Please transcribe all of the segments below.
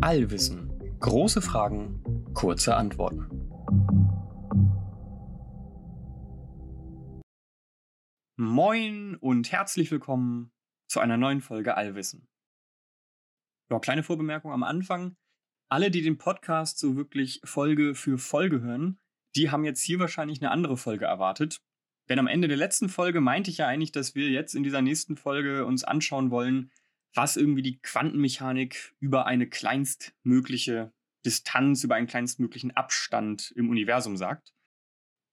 Allwissen. Große Fragen, kurze Antworten. Moin und herzlich willkommen zu einer neuen Folge Allwissen. Ja, kleine Vorbemerkung am Anfang. Alle, die den Podcast so wirklich Folge für Folge hören, die haben jetzt hier wahrscheinlich eine andere Folge erwartet. Denn am Ende der letzten Folge meinte ich ja eigentlich, dass wir jetzt in dieser nächsten Folge uns anschauen wollen, was irgendwie die Quantenmechanik über eine kleinstmögliche Distanz, über einen kleinstmöglichen Abstand im Universum sagt.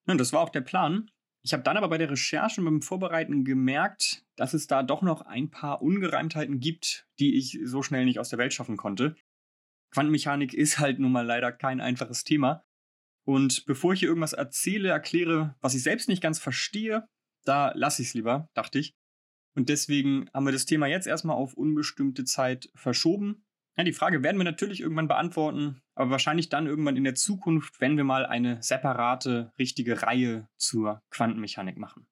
Und das war auch der Plan. Ich habe dann aber bei der Recherche und beim Vorbereiten gemerkt, dass es da doch noch ein paar Ungereimtheiten gibt, die ich so schnell nicht aus der Welt schaffen konnte. Quantenmechanik ist halt nun mal leider kein einfaches Thema. Und bevor ich hier irgendwas erzähle, erkläre, was ich selbst nicht ganz verstehe, da lasse ich es lieber, dachte ich. Und deswegen haben wir das Thema jetzt erstmal auf unbestimmte Zeit verschoben. Ja, die Frage werden wir natürlich irgendwann beantworten, aber wahrscheinlich dann irgendwann in der Zukunft, wenn wir mal eine separate, richtige Reihe zur Quantenmechanik machen.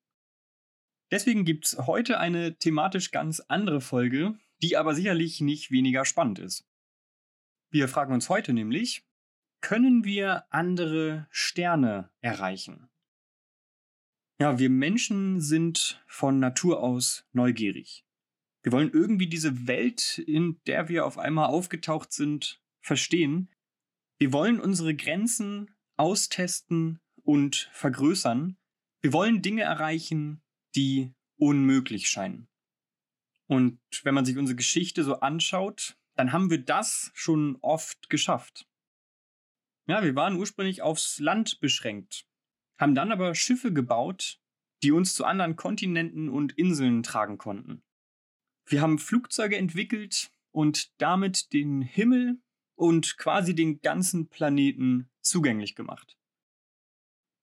Deswegen gibt es heute eine thematisch ganz andere Folge, die aber sicherlich nicht weniger spannend ist. Wir fragen uns heute nämlich, können wir andere Sterne erreichen? Ja, wir Menschen sind von Natur aus neugierig. Wir wollen irgendwie diese Welt, in der wir auf einmal aufgetaucht sind, verstehen. Wir wollen unsere Grenzen austesten und vergrößern. Wir wollen Dinge erreichen, die unmöglich scheinen. Und wenn man sich unsere Geschichte so anschaut, dann haben wir das schon oft geschafft. Ja, wir waren ursprünglich aufs Land beschränkt, haben dann aber Schiffe gebaut, die uns zu anderen Kontinenten und Inseln tragen konnten. Wir haben Flugzeuge entwickelt und damit den Himmel und quasi den ganzen Planeten zugänglich gemacht.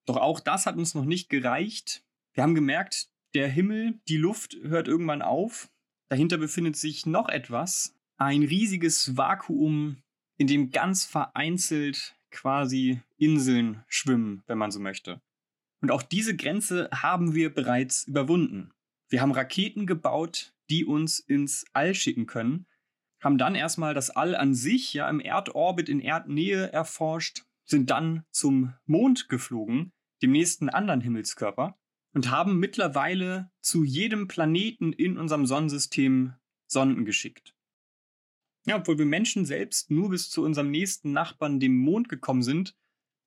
Doch auch das hat uns noch nicht gereicht. Wir haben gemerkt, der Himmel, die Luft hört irgendwann auf. Dahinter befindet sich noch etwas, ein riesiges Vakuum, in dem ganz vereinzelt quasi Inseln schwimmen, wenn man so möchte. Und auch diese Grenze haben wir bereits überwunden. Wir haben Raketen gebaut, die uns ins All schicken können, haben dann erstmal das All an sich, ja, im Erdorbit in Erdnähe erforscht, sind dann zum Mond geflogen, dem nächsten anderen Himmelskörper, und haben mittlerweile zu jedem Planeten in unserem Sonnensystem Sonden geschickt. Ja, obwohl wir Menschen selbst nur bis zu unserem nächsten Nachbarn, dem Mond, gekommen sind,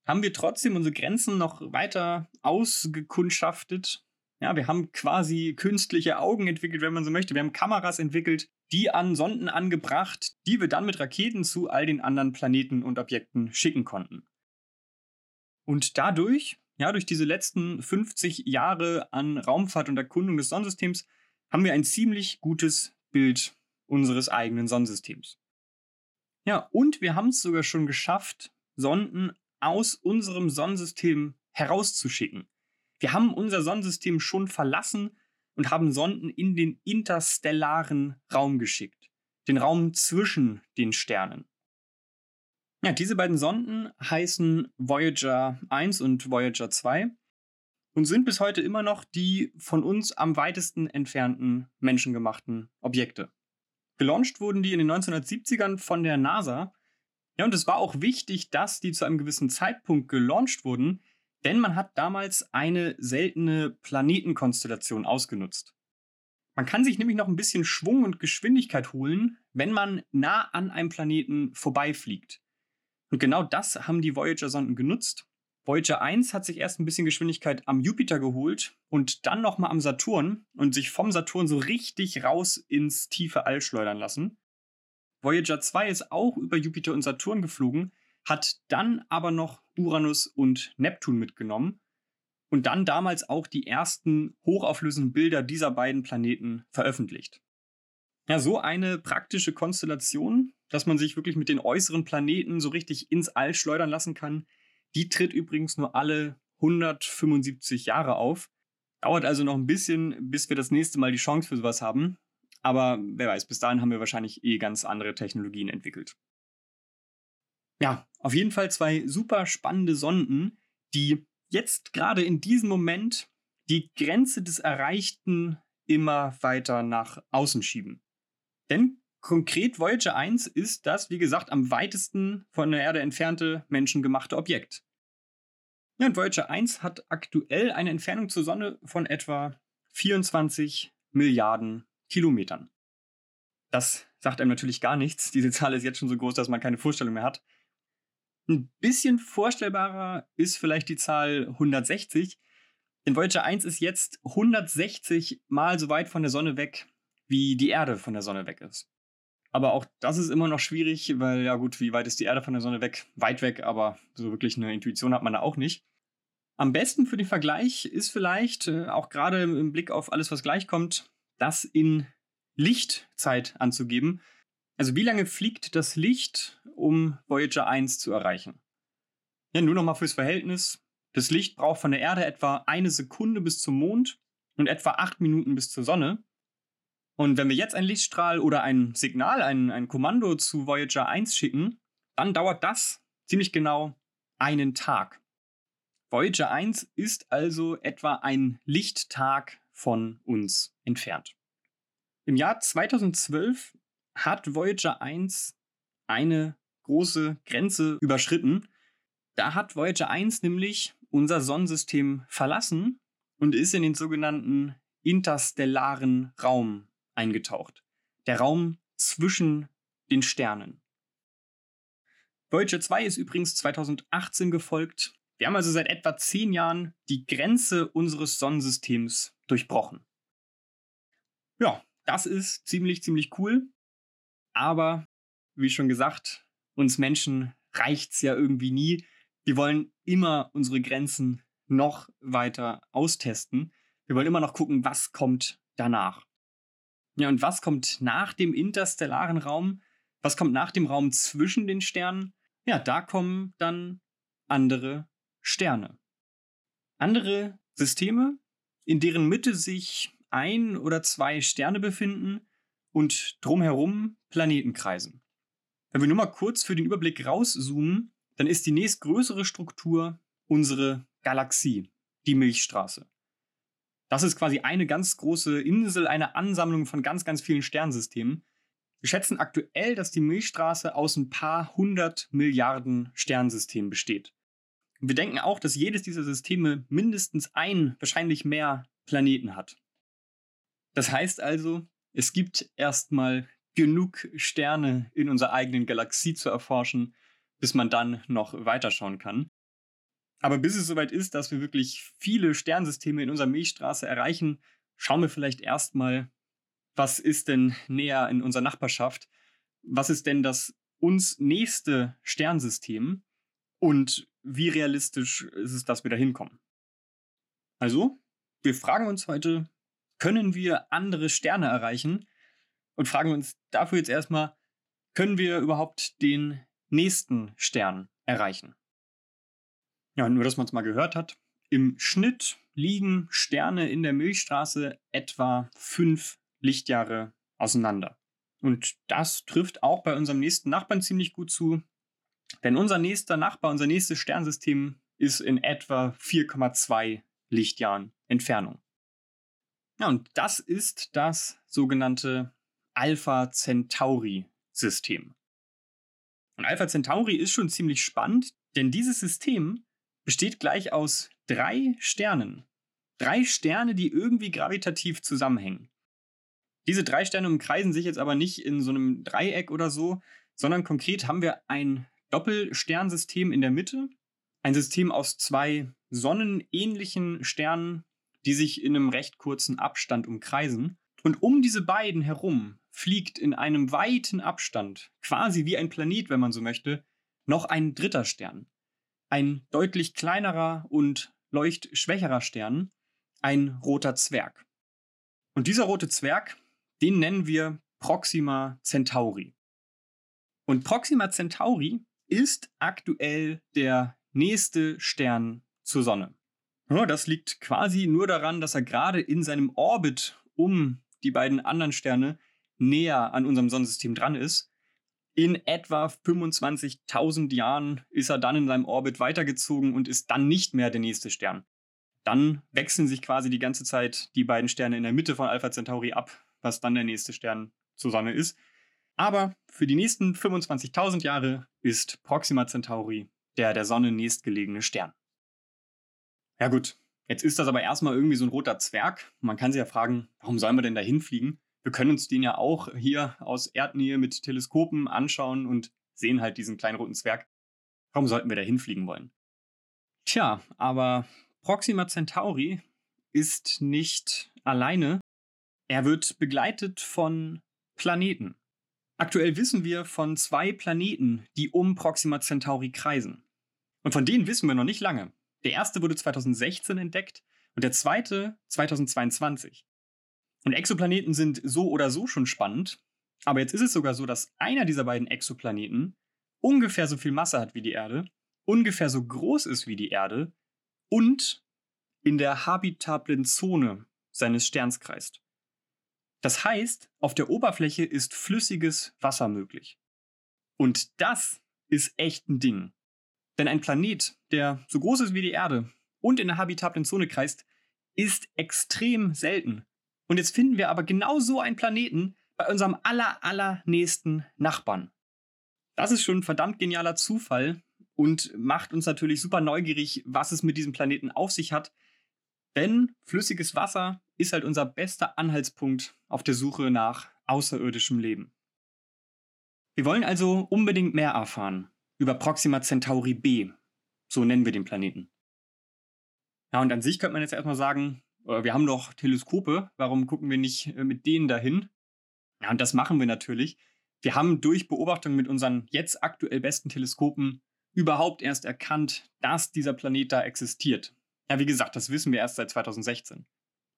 haben wir trotzdem unsere Grenzen noch weiter ausgekundschaftet. Ja, wir haben quasi künstliche Augen entwickelt, wenn man so möchte. Wir haben Kameras entwickelt, die an Sonden angebracht, die wir dann mit Raketen zu all den anderen Planeten und Objekten schicken konnten. Und dadurch, ja, durch diese letzten 50 Jahre an Raumfahrt und Erkundung des Sonnensystems, haben wir ein ziemlich gutes Bild unseres eigenen Sonnensystems. Ja, und wir haben es sogar schon geschafft, Sonden aus unserem Sonnensystem herauszuschicken. Wir haben unser Sonnensystem schon verlassen und haben Sonden in den interstellaren Raum geschickt, den Raum zwischen den Sternen. Ja, diese beiden Sonden heißen Voyager 1 und Voyager 2 und sind bis heute immer noch die von uns am weitesten entfernten menschengemachten Objekte. Gelauncht wurden die in den 1970ern von der NASA. Ja, und es war auch wichtig, dass die zu einem gewissen Zeitpunkt gelauncht wurden, denn man hat damals eine seltene Planetenkonstellation ausgenutzt. Man kann sich nämlich noch ein bisschen Schwung und Geschwindigkeit holen, wenn man nah an einem Planeten vorbeifliegt. Und genau das haben die Voyager-Sonden genutzt. Voyager 1 hat sich erst ein bisschen Geschwindigkeit am Jupiter geholt und dann nochmal am Saturn und sich vom Saturn so richtig raus ins tiefe All schleudern lassen. Voyager 2 ist auch über Jupiter und Saturn geflogen, hat dann aber noch Uranus und Neptun mitgenommen und dann damals auch die ersten hochauflösenden Bilder dieser beiden Planeten veröffentlicht. Ja, so eine praktische Konstellation, dass man sich wirklich mit den äußeren Planeten so richtig ins All schleudern lassen kann, die tritt übrigens nur alle 175 Jahre auf. Dauert also noch ein bisschen, bis wir das nächste Mal die Chance für sowas haben. Aber wer weiß, bis dahin haben wir wahrscheinlich eh ganz andere Technologien entwickelt. Ja, auf jeden Fall zwei super spannende Sonden, die jetzt gerade in diesem Moment die Grenze des Erreichten immer weiter nach außen schieben. Denn konkret Voyager 1 ist das, wie gesagt, am weitesten von der Erde entfernte menschengemachte Objekt. Ja, und Voyager 1 hat aktuell eine Entfernung zur Sonne von etwa 24 Milliarden Kilometern. Das sagt einem natürlich gar nichts. Diese Zahl ist jetzt schon so groß, dass man keine Vorstellung mehr hat. Ein bisschen vorstellbarer ist vielleicht die Zahl 160. Denn Voyager 1 ist jetzt 160 mal so weit von der Sonne weg, wie die Erde von der Sonne weg ist. Aber auch das ist immer noch schwierig, weil ja gut, wie weit ist die Erde von der Sonne weg? Weit weg, aber so wirklich eine Intuition hat man da auch nicht. Am besten für den Vergleich ist vielleicht, äh, auch gerade im Blick auf alles, was gleich kommt, das in Lichtzeit anzugeben. Also wie lange fliegt das Licht, um Voyager 1 zu erreichen? Ja, nur nochmal fürs Verhältnis. Das Licht braucht von der Erde etwa eine Sekunde bis zum Mond und etwa acht Minuten bis zur Sonne. Und wenn wir jetzt einen Lichtstrahl oder ein Signal, ein, ein Kommando zu Voyager 1 schicken, dann dauert das ziemlich genau einen Tag. Voyager 1 ist also etwa ein Lichttag von uns entfernt. Im Jahr 2012 hat Voyager 1 eine große Grenze überschritten. Da hat Voyager 1 nämlich unser Sonnensystem verlassen und ist in den sogenannten interstellaren Raum eingetaucht. Der Raum zwischen den Sternen. Voyager 2 ist übrigens 2018 gefolgt. Wir haben also seit etwa zehn Jahren die Grenze unseres Sonnensystems durchbrochen. Ja, das ist ziemlich, ziemlich cool. Aber, wie schon gesagt, uns Menschen reicht's ja irgendwie nie. Wir wollen immer unsere Grenzen noch weiter austesten. Wir wollen immer noch gucken, was kommt danach. Ja, und was kommt nach dem interstellaren Raum? Was kommt nach dem Raum zwischen den Sternen? Ja, da kommen dann andere Sterne. Andere Systeme, in deren Mitte sich ein oder zwei Sterne befinden und drumherum Planeten kreisen. Wenn wir nur mal kurz für den Überblick rauszoomen, dann ist die nächstgrößere Struktur unsere Galaxie, die Milchstraße. Das ist quasi eine ganz große Insel, eine Ansammlung von ganz, ganz vielen Sternsystemen. Wir schätzen aktuell, dass die Milchstraße aus ein paar hundert Milliarden Sternsystemen besteht. Und wir denken auch, dass jedes dieser Systeme mindestens ein, wahrscheinlich mehr Planeten hat. Das heißt also, es gibt erstmal genug Sterne in unserer eigenen Galaxie zu erforschen, bis man dann noch weiterschauen kann. Aber bis es soweit ist, dass wir wirklich viele Sternsysteme in unserer Milchstraße erreichen, schauen wir vielleicht erstmal, was ist denn näher in unserer Nachbarschaft? Was ist denn das uns nächste Sternsystem? Und wie realistisch ist es, dass wir da hinkommen? Also, wir fragen uns heute, können wir andere Sterne erreichen? Und fragen uns dafür jetzt erstmal, können wir überhaupt den nächsten Stern erreichen? Ja, nur dass man es mal gehört hat. Im Schnitt liegen Sterne in der Milchstraße etwa fünf Lichtjahre auseinander. Und das trifft auch bei unserem nächsten Nachbarn ziemlich gut zu. Denn unser nächster Nachbar, unser nächstes Sternsystem ist in etwa 4,2 Lichtjahren Entfernung. Ja, und das ist das sogenannte Alpha Centauri-System. Und Alpha Centauri ist schon ziemlich spannend, denn dieses System besteht gleich aus drei Sternen. Drei Sterne, die irgendwie gravitativ zusammenhängen. Diese drei Sterne umkreisen sich jetzt aber nicht in so einem Dreieck oder so, sondern konkret haben wir ein Doppelsternsystem in der Mitte, ein System aus zwei sonnenähnlichen Sternen, die sich in einem recht kurzen Abstand umkreisen. Und um diese beiden herum fliegt in einem weiten Abstand, quasi wie ein Planet, wenn man so möchte, noch ein dritter Stern ein deutlich kleinerer und leuchtschwächerer Stern, ein roter Zwerg. Und dieser rote Zwerg, den nennen wir Proxima Centauri. Und Proxima Centauri ist aktuell der nächste Stern zur Sonne. Das liegt quasi nur daran, dass er gerade in seinem Orbit um die beiden anderen Sterne näher an unserem Sonnensystem dran ist in etwa 25.000 Jahren ist er dann in seinem Orbit weitergezogen und ist dann nicht mehr der nächste Stern. Dann wechseln sich quasi die ganze Zeit die beiden Sterne in der Mitte von Alpha Centauri ab, was dann der nächste Stern zur Sonne ist. Aber für die nächsten 25.000 Jahre ist Proxima Centauri der der Sonne nächstgelegene Stern. Ja gut, jetzt ist das aber erstmal irgendwie so ein roter Zwerg. Man kann sich ja fragen, warum sollen wir denn da hinfliegen? Wir können uns den ja auch hier aus Erdnähe mit Teleskopen anschauen und sehen halt diesen kleinen roten Zwerg. Warum sollten wir da hinfliegen wollen? Tja, aber Proxima Centauri ist nicht alleine. Er wird begleitet von Planeten. Aktuell wissen wir von zwei Planeten, die um Proxima Centauri kreisen. Und von denen wissen wir noch nicht lange. Der erste wurde 2016 entdeckt und der zweite 2022. Und Exoplaneten sind so oder so schon spannend, aber jetzt ist es sogar so, dass einer dieser beiden Exoplaneten ungefähr so viel Masse hat wie die Erde, ungefähr so groß ist wie die Erde und in der habitablen Zone seines Sterns kreist. Das heißt, auf der Oberfläche ist flüssiges Wasser möglich. Und das ist echt ein Ding. Denn ein Planet, der so groß ist wie die Erde und in der habitablen Zone kreist, ist extrem selten. Und jetzt finden wir aber genau so einen Planeten bei unserem aller, allernächsten Nachbarn. Das ist schon ein verdammt genialer Zufall und macht uns natürlich super neugierig, was es mit diesem Planeten auf sich hat. Denn flüssiges Wasser ist halt unser bester Anhaltspunkt auf der Suche nach außerirdischem Leben. Wir wollen also unbedingt mehr erfahren über Proxima Centauri b, so nennen wir den Planeten. Ja, und an sich könnte man jetzt erstmal sagen, äh, wir haben doch Teleskope, warum gucken wir nicht äh, mit denen dahin? Ja, und das machen wir natürlich. Wir haben durch Beobachtung mit unseren jetzt aktuell besten Teleskopen überhaupt erst erkannt, dass dieser Planet da existiert. Ja, wie gesagt, das wissen wir erst seit 2016.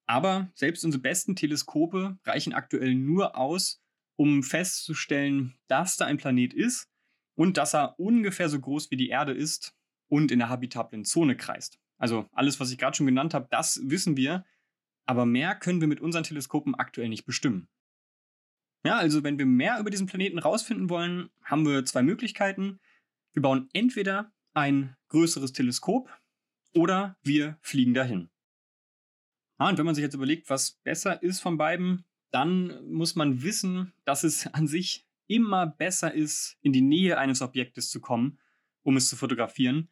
Aber selbst unsere besten Teleskope reichen aktuell nur aus, um festzustellen, dass da ein Planet ist und dass er ungefähr so groß wie die Erde ist und in der habitablen Zone kreist. Also alles, was ich gerade schon genannt habe, das wissen wir, aber mehr können wir mit unseren Teleskopen aktuell nicht bestimmen. Ja, also wenn wir mehr über diesen Planeten rausfinden wollen, haben wir zwei Möglichkeiten. Wir bauen entweder ein größeres Teleskop oder wir fliegen dahin. Ah, und wenn man sich jetzt überlegt, was besser ist von beiden, dann muss man wissen, dass es an sich immer besser ist, in die Nähe eines Objektes zu kommen, um es zu fotografieren,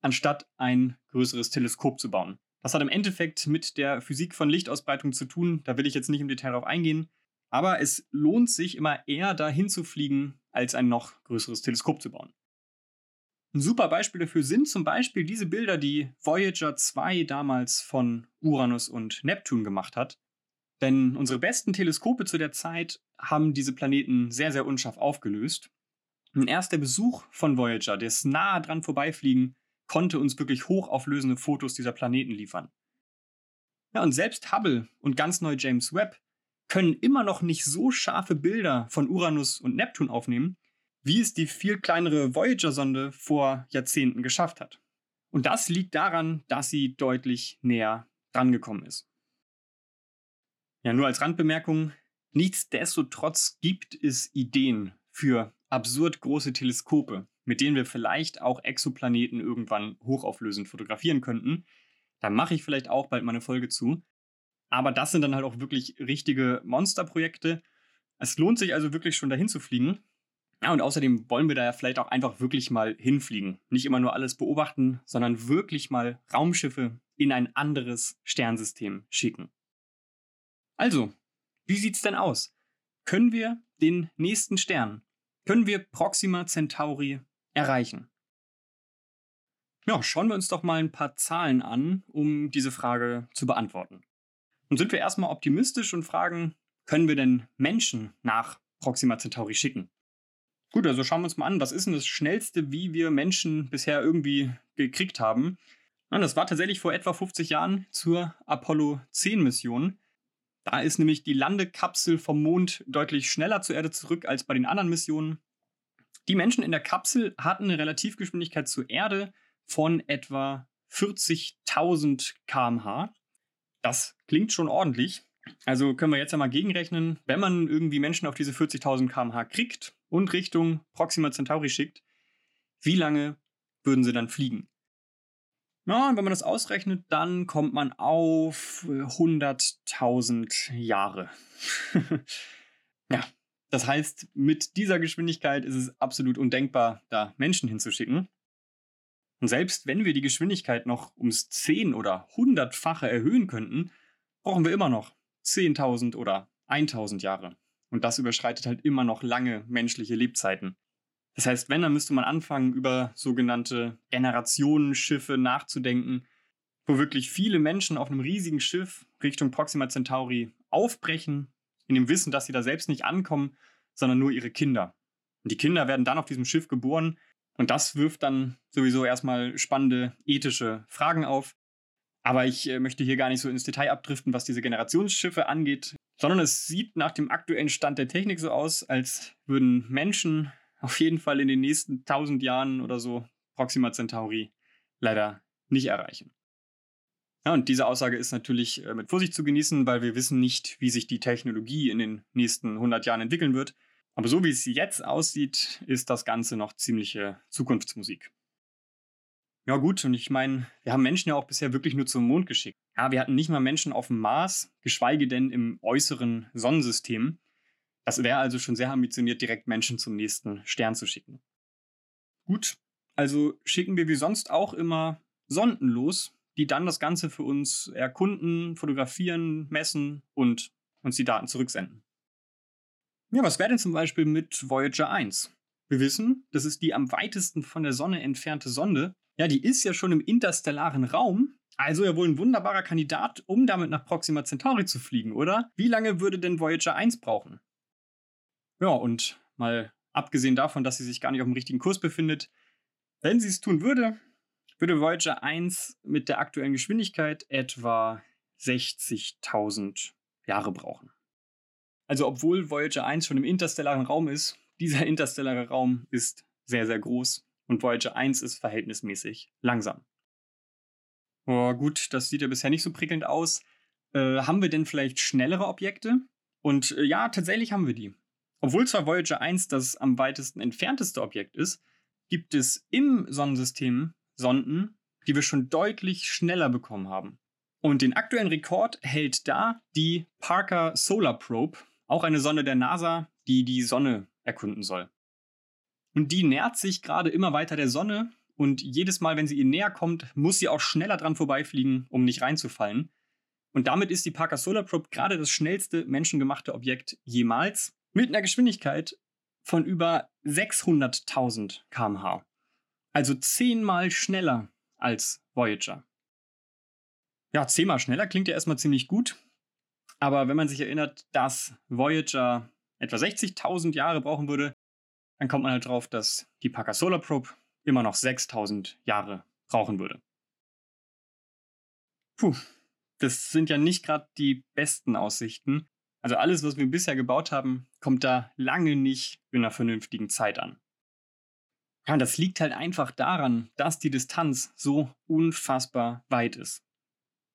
anstatt ein größeres Teleskop zu bauen. Das hat im Endeffekt mit der Physik von Lichtausbreitung zu tun, da will ich jetzt nicht im Detail darauf eingehen, aber es lohnt sich immer eher dahin zu fliegen, als ein noch größeres Teleskop zu bauen. Ein super Beispiel dafür sind zum Beispiel diese Bilder, die Voyager 2 damals von Uranus und Neptun gemacht hat. Denn unsere besten Teleskope zu der Zeit haben diese Planeten sehr, sehr unscharf aufgelöst. Und erst der Besuch von Voyager, das nahe dran vorbeifliegen, konnte uns wirklich hochauflösende Fotos dieser Planeten liefern. Ja, und selbst Hubble und ganz neu James Webb können immer noch nicht so scharfe Bilder von Uranus und Neptun aufnehmen, wie es die viel kleinere Voyager-Sonde vor Jahrzehnten geschafft hat. Und das liegt daran, dass sie deutlich näher drangekommen ist. Ja, nur als Randbemerkung, nichtsdestotrotz gibt es Ideen für absurd große Teleskope, mit denen wir vielleicht auch Exoplaneten irgendwann hochauflösend fotografieren könnten. Da mache ich vielleicht auch bald mal eine Folge zu. Aber das sind dann halt auch wirklich richtige Monsterprojekte. Es lohnt sich also wirklich schon dahin zu fliegen. Ja, und außerdem wollen wir da ja vielleicht auch einfach wirklich mal hinfliegen. Nicht immer nur alles beobachten, sondern wirklich mal Raumschiffe in ein anderes Sternsystem schicken. Also, wie sieht's denn aus? Können wir den nächsten Stern, können wir Proxima Centauri erreichen? Ja, schauen wir uns doch mal ein paar Zahlen an, um diese Frage zu beantworten. Und sind wir erstmal optimistisch und fragen, können wir denn Menschen nach Proxima Centauri schicken? Gut, also schauen wir uns mal an, was ist denn das Schnellste, wie wir Menschen bisher irgendwie gekriegt haben? Das war tatsächlich vor etwa 50 Jahren zur Apollo 10 Mission. Da ist nämlich die Landekapsel vom Mond deutlich schneller zur Erde zurück als bei den anderen Missionen. Die Menschen in der Kapsel hatten eine Relativgeschwindigkeit zur Erde von etwa 40.000 km/h. Das klingt schon ordentlich. Also können wir jetzt ja mal gegenrechnen, wenn man irgendwie Menschen auf diese 40.000 km/h kriegt und Richtung Proxima Centauri schickt, wie lange würden sie dann fliegen? Ja, und wenn man das ausrechnet, dann kommt man auf 100.000 Jahre. ja, Das heißt, mit dieser Geschwindigkeit ist es absolut undenkbar, da Menschen hinzuschicken. Und selbst wenn wir die Geschwindigkeit noch ums 10 oder 100-fache erhöhen könnten, brauchen wir immer noch 10.000 oder 1.000 Jahre. Und das überschreitet halt immer noch lange menschliche Lebzeiten. Das heißt, wenn, dann müsste man anfangen, über sogenannte Generationenschiffe nachzudenken, wo wirklich viele Menschen auf einem riesigen Schiff Richtung Proxima Centauri aufbrechen, in dem Wissen, dass sie da selbst nicht ankommen, sondern nur ihre Kinder. Und die Kinder werden dann auf diesem Schiff geboren und das wirft dann sowieso erstmal spannende ethische Fragen auf. Aber ich äh, möchte hier gar nicht so ins Detail abdriften, was diese Generationsschiffe angeht, sondern es sieht nach dem aktuellen Stand der Technik so aus, als würden Menschen auf jeden Fall in den nächsten tausend Jahren oder so Proxima Centauri leider nicht erreichen. Ja, und diese Aussage ist natürlich äh, mit Vorsicht zu genießen, weil wir wissen nicht, wie sich die Technologie in den nächsten 100 Jahren entwickeln wird. Aber so wie es jetzt aussieht, ist das Ganze noch ziemliche Zukunftsmusik. Ja gut, und ich meine, wir haben Menschen ja auch bisher wirklich nur zum Mond geschickt. Ja, wir hatten nicht mal Menschen auf dem Mars, geschweige denn im äußeren Sonnensystem. Das wäre also schon sehr ambitioniert, direkt Menschen zum nächsten Stern zu schicken. Gut, also schicken wir wie sonst auch immer Sonden los, die dann das Ganze für uns erkunden, fotografieren, messen und uns die Daten zurücksenden. Ja, was wäre denn zum Beispiel mit Voyager 1? Wir wissen, das ist die am weitesten von der Sonne entfernte Sonde. Ja, die ist ja schon im interstellaren Raum. Also ja wohl ein wunderbarer Kandidat, um damit nach Proxima Centauri zu fliegen, oder? Wie lange würde denn Voyager 1 brauchen? Ja, und mal abgesehen davon, dass sie sich gar nicht auf dem richtigen Kurs befindet, wenn sie es tun würde, würde Voyager 1 mit der aktuellen Geschwindigkeit etwa 60.000 Jahre brauchen. Also obwohl Voyager 1 schon im interstellaren Raum ist, dieser interstellare Raum ist sehr, sehr groß und Voyager 1 ist verhältnismäßig langsam. Oh, gut, das sieht ja bisher nicht so prickelnd aus. Äh, haben wir denn vielleicht schnellere Objekte? Und äh, ja, tatsächlich haben wir die. Obwohl zwar Voyager 1 das am weitesten entfernteste Objekt ist, gibt es im Sonnensystem Sonden, die wir schon deutlich schneller bekommen haben. Und den aktuellen Rekord hält da die Parker Solar Probe auch eine Sonde der NASA, die die Sonne erkunden soll. Und die nähert sich gerade immer weiter der Sonne und jedes Mal, wenn sie ihr näher kommt, muss sie auch schneller dran vorbeifliegen, um nicht reinzufallen. Und damit ist die Parker Solar Probe gerade das schnellste menschengemachte Objekt jemals mit einer Geschwindigkeit von über 600.000 km/h. Also zehnmal schneller als Voyager. Ja, zehnmal schneller klingt ja erstmal ziemlich gut, aber wenn man sich erinnert, dass Voyager etwa 60.000 Jahre brauchen würde, dann kommt man halt drauf, dass die Parker Solar Probe immer noch 6.000 Jahre brauchen würde. Puh, das sind ja nicht gerade die besten Aussichten. Also alles, was wir bisher gebaut haben, kommt da lange nicht in einer vernünftigen Zeit an. Ja, das liegt halt einfach daran, dass die Distanz so unfassbar weit ist.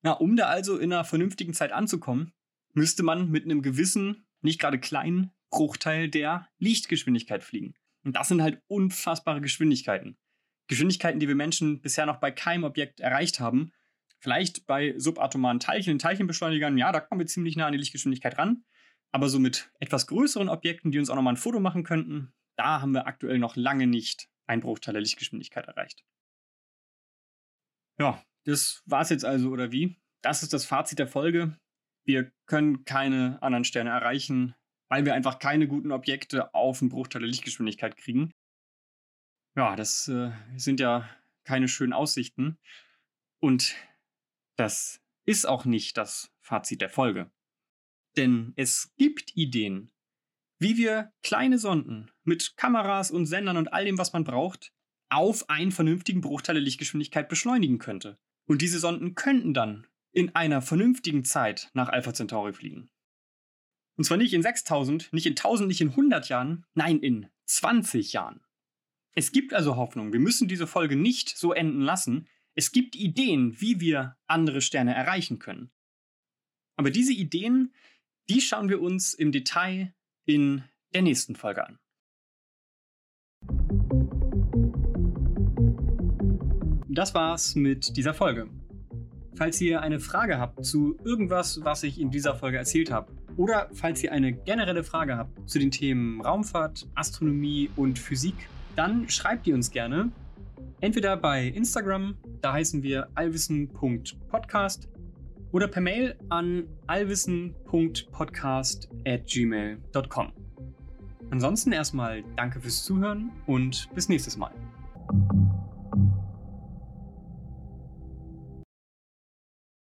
Ja, um da also in einer vernünftigen Zeit anzukommen, müsste man mit einem gewissen, nicht gerade kleinen Bruchteil der Lichtgeschwindigkeit fliegen. Und das sind halt unfassbare Geschwindigkeiten. Geschwindigkeiten, die wir Menschen bisher noch bei keinem Objekt erreicht haben. Vielleicht bei subatomaren Teilchen, Teilchenbeschleunigern, ja, da kommen wir ziemlich nah an die Lichtgeschwindigkeit ran. Aber so mit etwas größeren Objekten, die uns auch nochmal ein Foto machen könnten, da haben wir aktuell noch lange nicht einen Bruchteil der Lichtgeschwindigkeit erreicht. Ja, das war's jetzt also, oder wie? Das ist das Fazit der Folge wir können keine anderen Sterne erreichen, weil wir einfach keine guten Objekte auf einen Bruchteil der Lichtgeschwindigkeit kriegen. Ja, das äh, sind ja keine schönen Aussichten. Und das ist auch nicht das Fazit der Folge. Denn es gibt Ideen, wie wir kleine Sonden mit Kameras und Sendern und all dem, was man braucht, auf einen vernünftigen Bruchteil der Lichtgeschwindigkeit beschleunigen könnte. Und diese Sonden könnten dann in einer vernünftigen Zeit nach Alpha Centauri fliegen. Und zwar nicht in 6000, nicht in 1000, nicht in 100 Jahren, nein, in 20 Jahren. Es gibt also Hoffnung. Wir müssen diese Folge nicht so enden lassen. Es gibt Ideen, wie wir andere Sterne erreichen können. Aber diese Ideen, die schauen wir uns im Detail in der nächsten Folge an. Das war's mit dieser Folge. Falls ihr eine Frage habt zu irgendwas, was ich in dieser Folge erzählt habe, Oder falls ihr eine generelle Frage habt zu den Themen Raumfahrt, Astronomie und Physik, dann schreibt ihr uns gerne. Entweder bei Instagram, da heißen wir allwissen.podcast, oder per Mail an allwissen.podcast.gmail.com. Ansonsten erstmal danke fürs Zuhören und bis nächstes Mal.